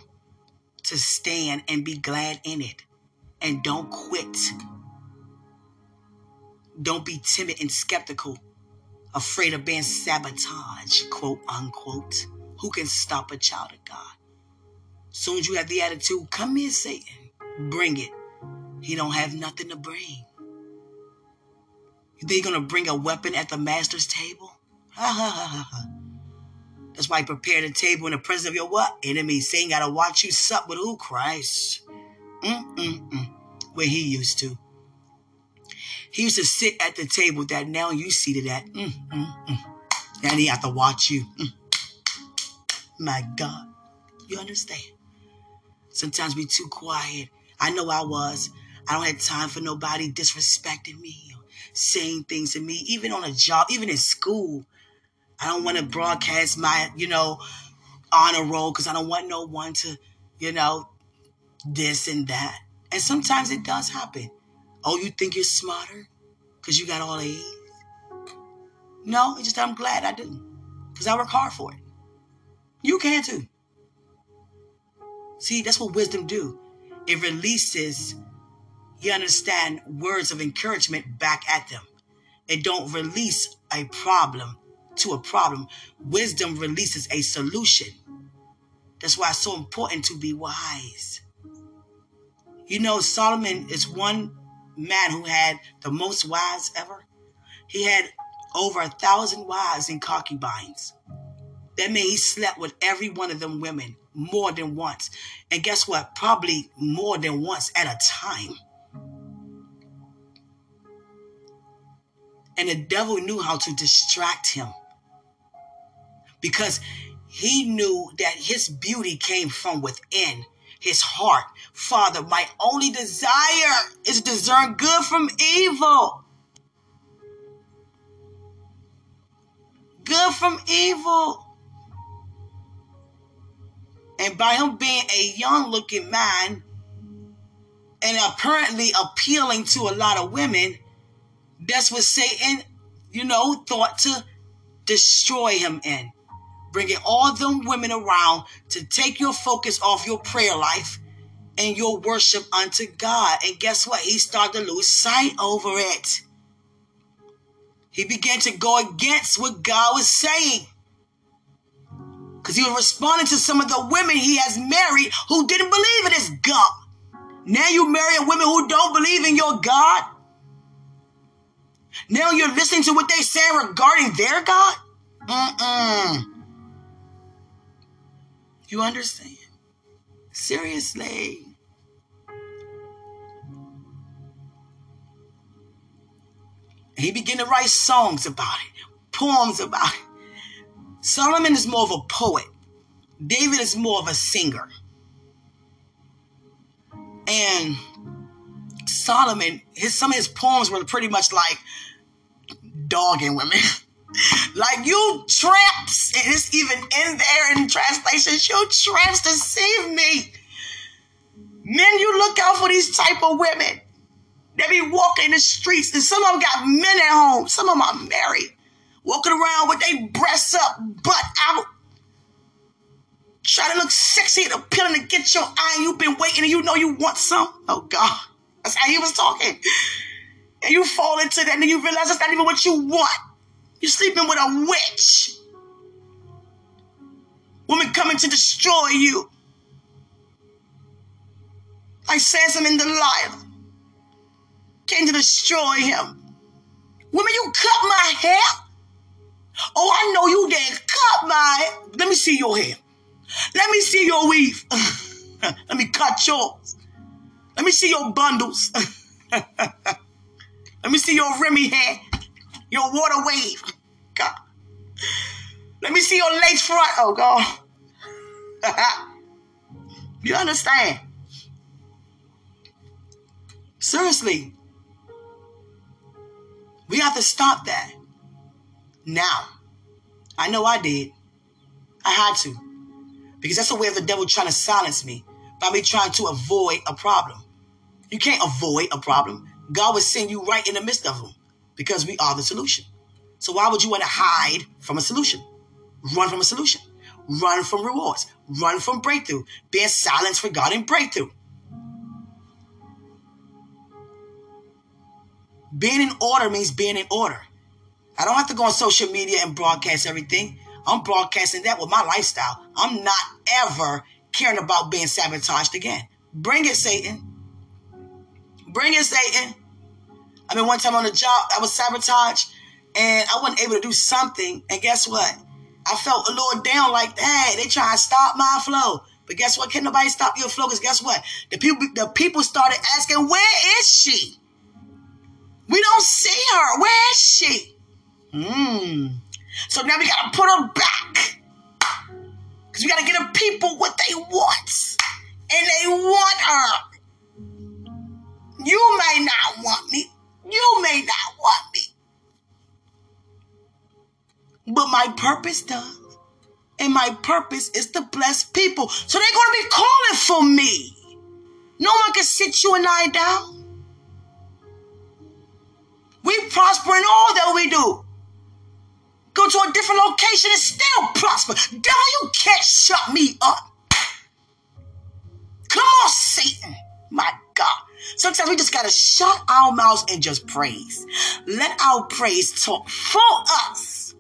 to stand and be glad in it. And don't quit. Don't be timid and skeptical, afraid of being sabotaged, quote unquote. Who can stop a child of God? Soon as you have the attitude, come here, Satan, bring it. He don't have nothing to bring. You're going to bring a weapon at the master's table? Ha ha ha ha. That's why he prepared a table in the presence of your what? Enemy. Saying, got to watch you sup with who? Christ. Mm-mm-mm. Where he used to. He used to sit at the table that now you seated at. Mm-mm-mm. And he have to watch you. Mm. My God. You understand? Sometimes we too quiet. I know I was. I don't have time for nobody disrespecting me saying things to me, even on a job, even in school. I don't want to broadcast my, you know, honor roll because I don't want no one to, you know, this and that. And sometimes it does happen. Oh, you think you're smarter because you got all A's? No, it's just I'm glad I do because I work hard for it. You can too. See, that's what wisdom do. It releases you understand words of encouragement back at them. It don't release a problem to a problem. Wisdom releases a solution. That's why it's so important to be wise. You know, Solomon is one man who had the most wives ever. He had over a thousand wives and concubines. That means he slept with every one of them women more than once. And guess what? Probably more than once at a time. And the devil knew how to distract him because he knew that his beauty came from within his heart. Father, my only desire is to discern good from evil. good from evil. And by him being a young looking man and apparently appealing to a lot of women, that's what Satan, you know, thought to destroy him in. Bringing all them women around to take your focus off your prayer life and your worship unto God. And guess what? He started to lose sight over it. He began to go against what God was saying. Because he was responding to some of the women he has married who didn't believe in his God. Now you marry women who don't believe in your God. Now you're listening to what they say regarding their God. Mm-mm. You understand? Seriously. he began to write songs about it, poems about it. Solomon is more of a poet. David is more of a singer. And Solomon, his some of his poems were pretty much like dogging women. like you tramps, and it's even in there in translations, you tramps deceive me. Men, you look out for these type of women. They be walking in the streets, and some of them got men at home. Some of them are married walking around with their breasts up, butt out, trying to look sexy and appealing to get your eye. You've been waiting and you know you want some. Oh God, that's how he was talking. And you fall into that and you realize that's not even what you want. You're sleeping with a witch. Woman coming to destroy you. Like Samson the Delilah came to destroy him. Woman, you cut my hair. Oh, I know you did cut my. Let me see your hair. Let me see your weave. Let me cut yours. Let me see your bundles. Let me see your Remy hair, your water wave. God. Let me see your lace front. Oh, God. you understand? Seriously. We have to stop that. Now, I know I did. I had to. Because that's a way of the devil trying to silence me by me trying to avoid a problem. You can't avoid a problem. God will send you right in the midst of them because we are the solution. So why would you want to hide from a solution? Run from a solution. Run from rewards. Run from breakthrough. Being silenced regarding breakthrough. Being in order means being in order. I don't have to go on social media and broadcast everything. I'm broadcasting that with my lifestyle. I'm not ever caring about being sabotaged again. Bring it, Satan. Bring it, Satan. I mean, one time on a job, I was sabotaged and I wasn't able to do something. And guess what? I felt a little down like, hey, they trying to stop my flow. But guess what? Can't nobody stop your flow? Because guess what? The people, the people started asking, where is she? We don't see her. Where is she? Hmm. So now we gotta put her back. Because we gotta get the people what they want. And they want her. You may not want me. You may not want me. But my purpose does. And my purpose is to bless people. So they're going to be calling for me. No one can sit you and I down. We prosper in all that we do. Go to a different location and still prosper. Devil, you can't shut me up. Come on, Satan. My God. Sometimes we just got to shut our mouths and just praise. Let our praise talk for us.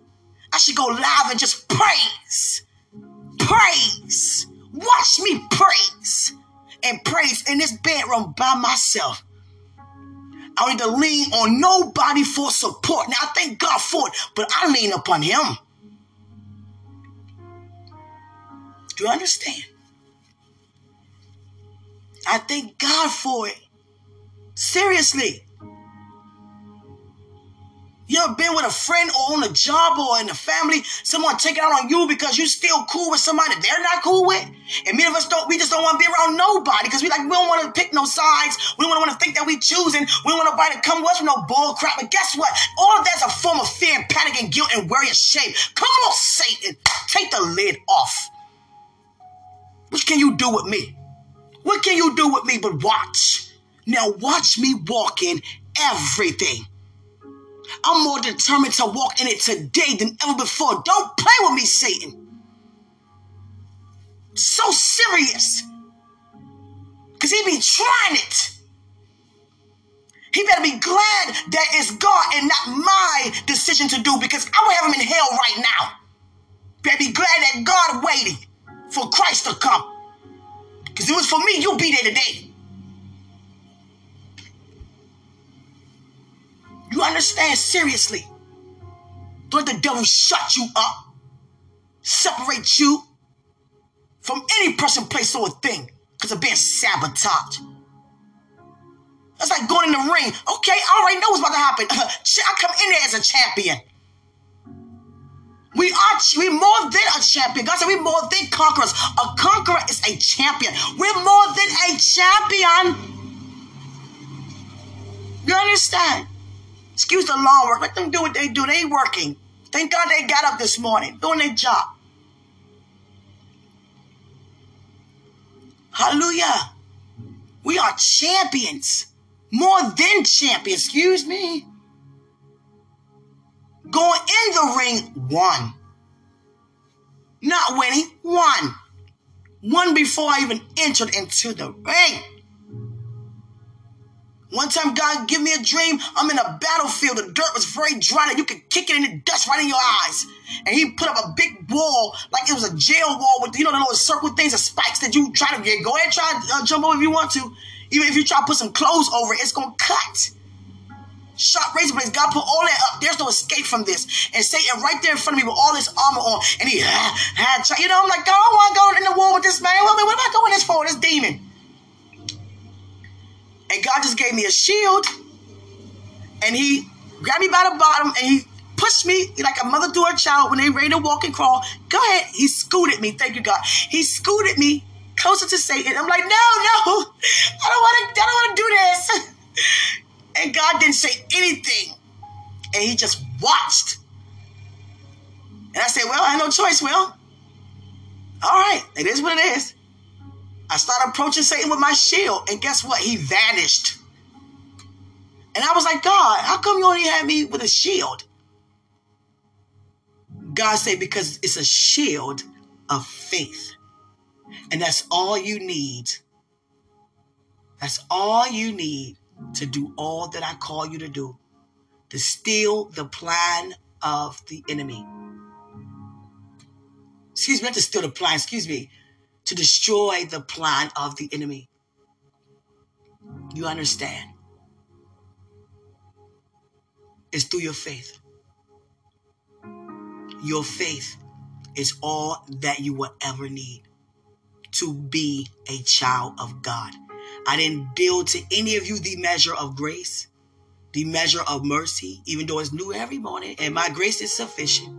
I should go live and just praise. Praise. Watch me praise. And praise in this bedroom by myself. I don't need to lean on nobody for support. Now, I thank God for it, but I lean upon Him. Do you understand? I thank God for it. Seriously. You ever been with a friend or on a job or in a family, someone take out on you because you still cool with somebody they're not cool with? And many of us don't, we just don't want to be around nobody because we like, we don't want to pick no sides. We don't want to think that we choosing. We don't want nobody to come with us with no bull crap. But guess what? All of that's a form of fear and panic and guilt and worry and shame. Come on, Satan. Take the lid off. What can you do with me? What can you do with me but watch? Now watch me walk in everything. I'm more determined to walk in it today than ever before. Don't play with me, Satan. So serious. Because he be trying it. He better be glad that it's God and not my decision to do because I would have him in hell right now. Better be glad that God waiting for Christ to come. Because it was for me, you'll be there today. You understand? Seriously. Don't let the devil shut you up, separate you from any person, place, or thing because of being sabotaged. That's like going in the ring. Okay, I already know what's about to happen. I come in there as a champion. We are we more than a champion. God said we're more than conquerors. A conqueror is a champion. We're more than a champion. You understand? Excuse the long work. Let them do what they do. They working. Thank God they got up this morning doing their job. Hallelujah. We are champions. More than champions. Excuse me. Going in the ring, won. Not winning, won. Won before I even entered into the ring. One time, God give me a dream. I'm in a battlefield. The dirt was very dry, and you could kick it in the dust right in your eyes. And He put up a big wall, like it was a jail wall with you know the little circle things, the spikes that you try to get. Go ahead, try uh, jump over if you want to. Even if you try to put some clothes over it, it's gonna cut. Sharp razor blades. God put all that up. There's no escape from this. And Satan right there in front of me with all this armor on, and he had, you know, I'm like, God, I don't want to go in the war with this man. What, am I doing this for? This demon. And God just gave me a shield. And he grabbed me by the bottom and he pushed me like a mother to her child when they ready to walk and crawl. Go ahead. He scooted me. Thank you, God. He scooted me closer to Satan. I'm like, no, no, I don't want to. I don't want to do this. And God didn't say anything, and He just watched. And I said, well, I have no choice. Well, all right, it is what it is. I started approaching Satan with my shield, and guess what? He vanished. And I was like, God, how come you only had me with a shield? God said, because it's a shield of faith. And that's all you need. That's all you need to do all that I call you to do to steal the plan of the enemy. Excuse me, not to steal the plan, excuse me, to destroy the plan of the enemy. You understand? It's through your faith. Your faith is all that you will ever need to be a child of God. I didn't build to any of you the measure of grace, the measure of mercy, even though it's new every morning, and my grace is sufficient,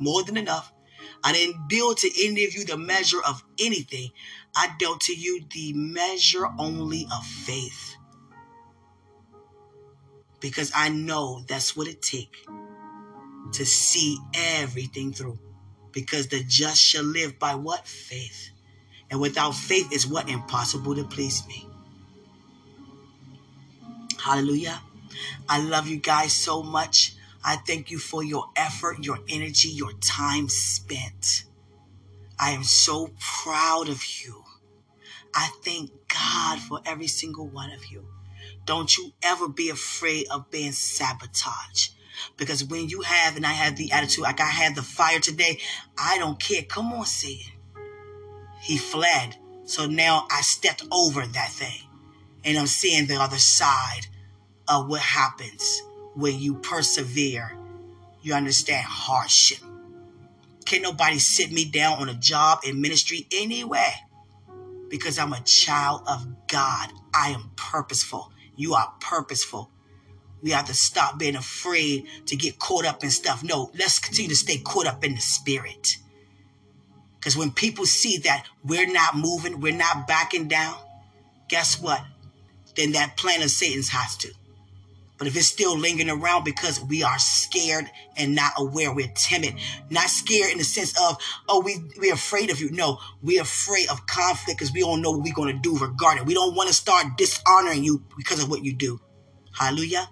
more than enough. I didn't build to any of you the measure of anything. I dealt to you the measure only of faith. Because I know that's what it takes to see everything through. Because the just shall live by what? Faith. And without faith is what impossible to please me. Hallelujah. I love you guys so much. I thank you for your effort, your energy, your time spent. I am so proud of you. I thank God for every single one of you. Don't you ever be afraid of being sabotaged. Because when you have, and I have the attitude, like I had the fire today, I don't care. Come on, Satan. He fled. So now I stepped over that thing. And I'm seeing the other side of what happens when you persevere. You understand hardship. Can't nobody sit me down on a job in ministry anyway because I'm a child of God. I am purposeful. You are purposeful. We have to stop being afraid to get caught up in stuff. No, let's continue to stay caught up in the spirit. Because when people see that we're not moving, we're not backing down, guess what? Then that plan of Satan's has to. But if it's still lingering around because we are scared and not aware, we're timid, not scared in the sense of, oh, we, we're afraid of you. No, we're afraid of conflict because we don't know what we're going to do regarding. We don't want to start dishonoring you because of what you do. Hallelujah.